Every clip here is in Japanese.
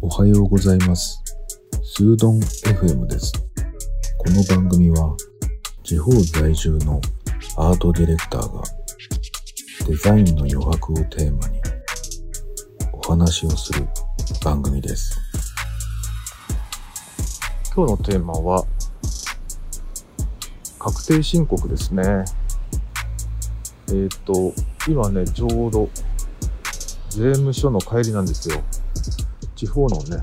おはようございます。スードン FM です。この番組は地方在住のアートディレクターがデザインの余白をテーマにお話をする番組です。今日のテーマは確定申告ですね。えっ、と、今ね、ちょうど税務署の帰りなんですよ。地方のね、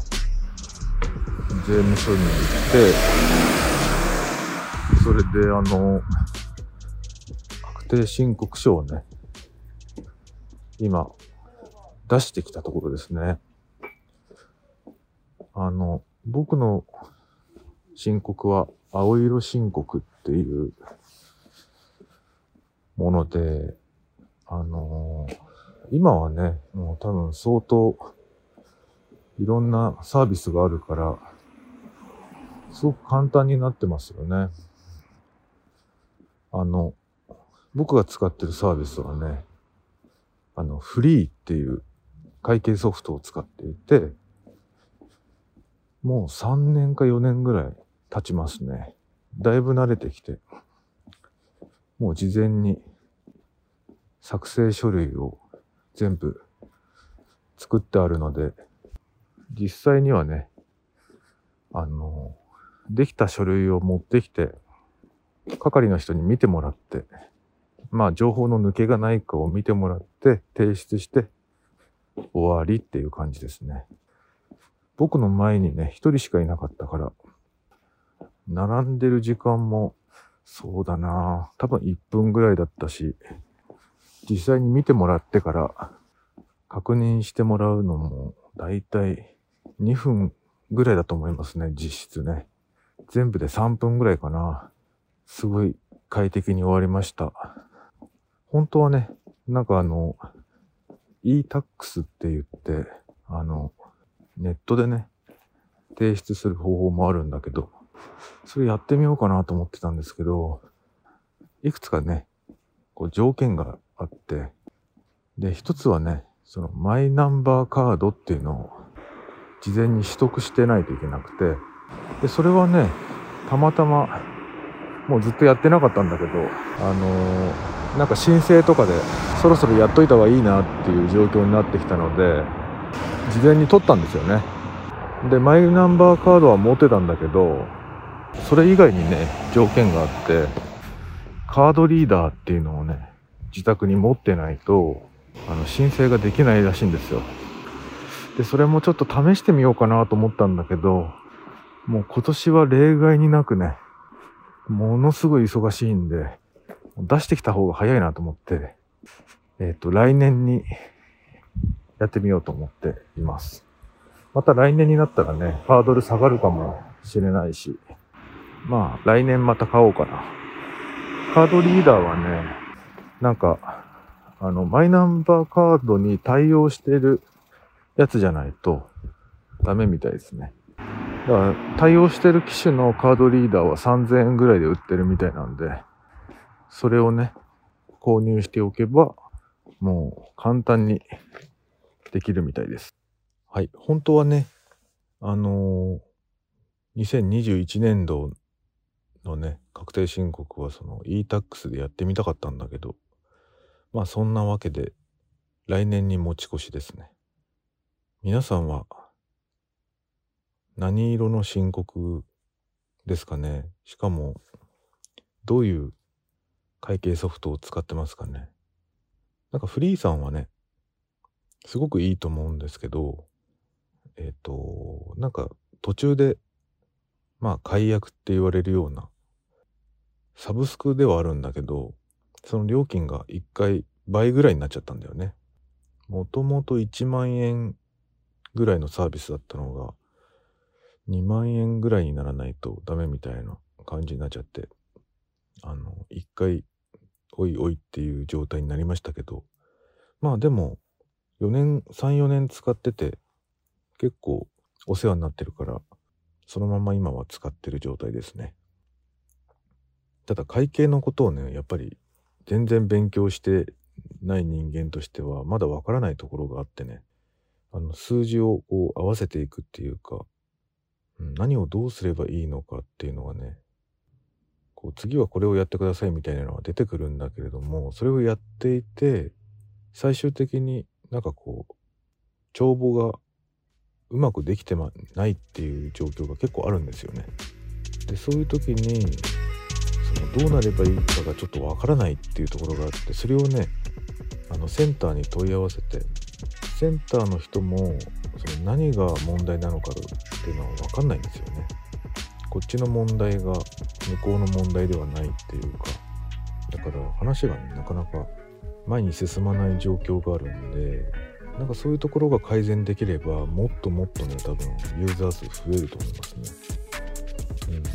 税務署に行って、それであの、確定申告書をね、今、出してきたところですね。あの、僕の申告は青色申告っていうもので、あのー今はね、もう多分相当いろんなサービスがあるから、すごく簡単になってますよね。あの、僕が使ってるサービスはね、あの、フリーっていう会計ソフトを使っていて、もう3年か4年ぐらい経ちますね。だいぶ慣れてきて、もう事前に作成書類を全部作ってあるので、実際にはね、あの、できた書類を持ってきて、係の人に見てもらって、まあ情報の抜けがないかを見てもらって、提出して、終わりっていう感じですね。僕の前にね、一人しかいなかったから、並んでる時間も、そうだな多分1分ぐらいだったし、実際に見てもらってから、確認してもらうのも、だいたい2分ぐらいだと思いますね、実質ね。全部で3分ぐらいかな。すごい快適に終わりました。本当はね、なんかあの、e-tax って言って、あの、ネットでね、提出する方法もあるんだけど、それやってみようかなと思ってたんですけど、いくつかね、こう条件があって、で、一つはね、そのマイナンバーカードっていうのを事前に取得してないといけなくて、で、それはね、たまたま、もうずっとやってなかったんだけど、あのーなんか申請とかでそろそろやっといた方がいいなっていう状況になってきたので、事前に取ったんですよね。で、マイナンバーカードは持ってたんだけど、それ以外にね、条件があって、カードリーダーっていうのをね、自宅に持ってないと、あの、申請ができないらしいんですよ。で、それもちょっと試してみようかなと思ったんだけど、もう今年は例外になくね、ものすごい忙しいんで、出してきた方が早いなと思って、えっ、と、来年にやってみようと思っています。また来年になったらね、ハードル下がるかもしれないし、まあ、来年また買おうかな。カードリーダーはね、なんか、あの、マイナンバーカードに対応してるやつじゃないとダメみたいですね。だから、対応してる機種のカードリーダーは3000円ぐらいで売ってるみたいなんで、それをね、購入しておけば、もう簡単にできるみたいです。はい。本当はね、あのー2021年度のね、確定申告はその e-tax でやってみたかったんだけど、まあそんなわけで、来年に持ち越しですね。皆さんは、何色の申告ですかね？しかも、どういう会計ソフトを使ってますかね？なんかフリーさんはね、すごくいいと思うんですけど、えっ、と、なんか途中で、まあ解約って言われるような、サブスクではあるんだけど、その料金が1回倍ぐらいになっちゃったんだよね。もともと1万円ぐらいのサービスだったのが、2万円ぐらいにならないとダメみたいな感じになっちゃって、あの、1回、おいおいっていう状態になりましたけど、まあでも、4年、3、4年使ってて、結構お世話になってるから、そのまま今は使ってる状態ですね。ただ会計のことをね、やっぱり全然勉強してない人間としては、まだわからないところがあってね、あの数字をこう合わせていくっていうか、うん、何をどうすればいいのかっていうのがねこう次はこれをやってくださいみたいなのが出てくるんだけれどもそれをやっていて最終的になんかこう帳簿がうまくできてないっていう状況が結構あるんですよね。でそういう時にそのどうなればいいかがちょっとわからないっていうところがあってそれをねあのセンターに問い合わせてセンターの人もその何が問題なのかっていうのは分かんないんですよね。こっちの問題が向こうの問題ではないっていうかだから話がねなかなか前に進まない状況があるんでなんかそういうところが改善できればもっともっとね多分ユーザー数増えると思いますね。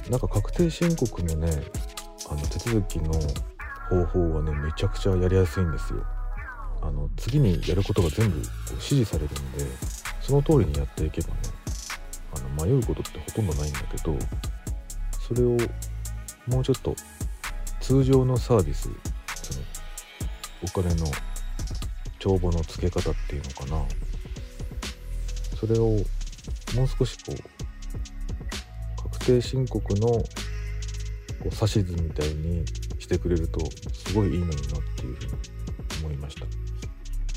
うん、なんか確定申告のねあの手続きの方法はねめちゃくちゃやりやすいんですよ。あの次にやることが全部こう指示されるんでその通りにやっていけばねあの迷うことってほとんどないんだけどそれをもうちょっと通常のサービスそのお金の帳簿の付け方っていうのかなそれをもう少しこう確定申告のこう指図みたいにしてくれるとすごいいいのになっていうふうに思いました。い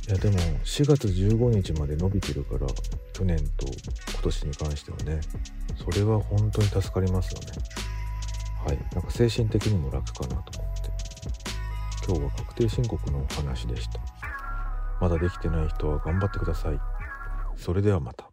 やでも4月15日まで伸びてるから去年と今年に関してはねそれは本当に助かりますよね。はい。なんか精神的にも楽かなと思って。今日は確定申告のお話でした。まだできてない人は頑張ってください。それではまた。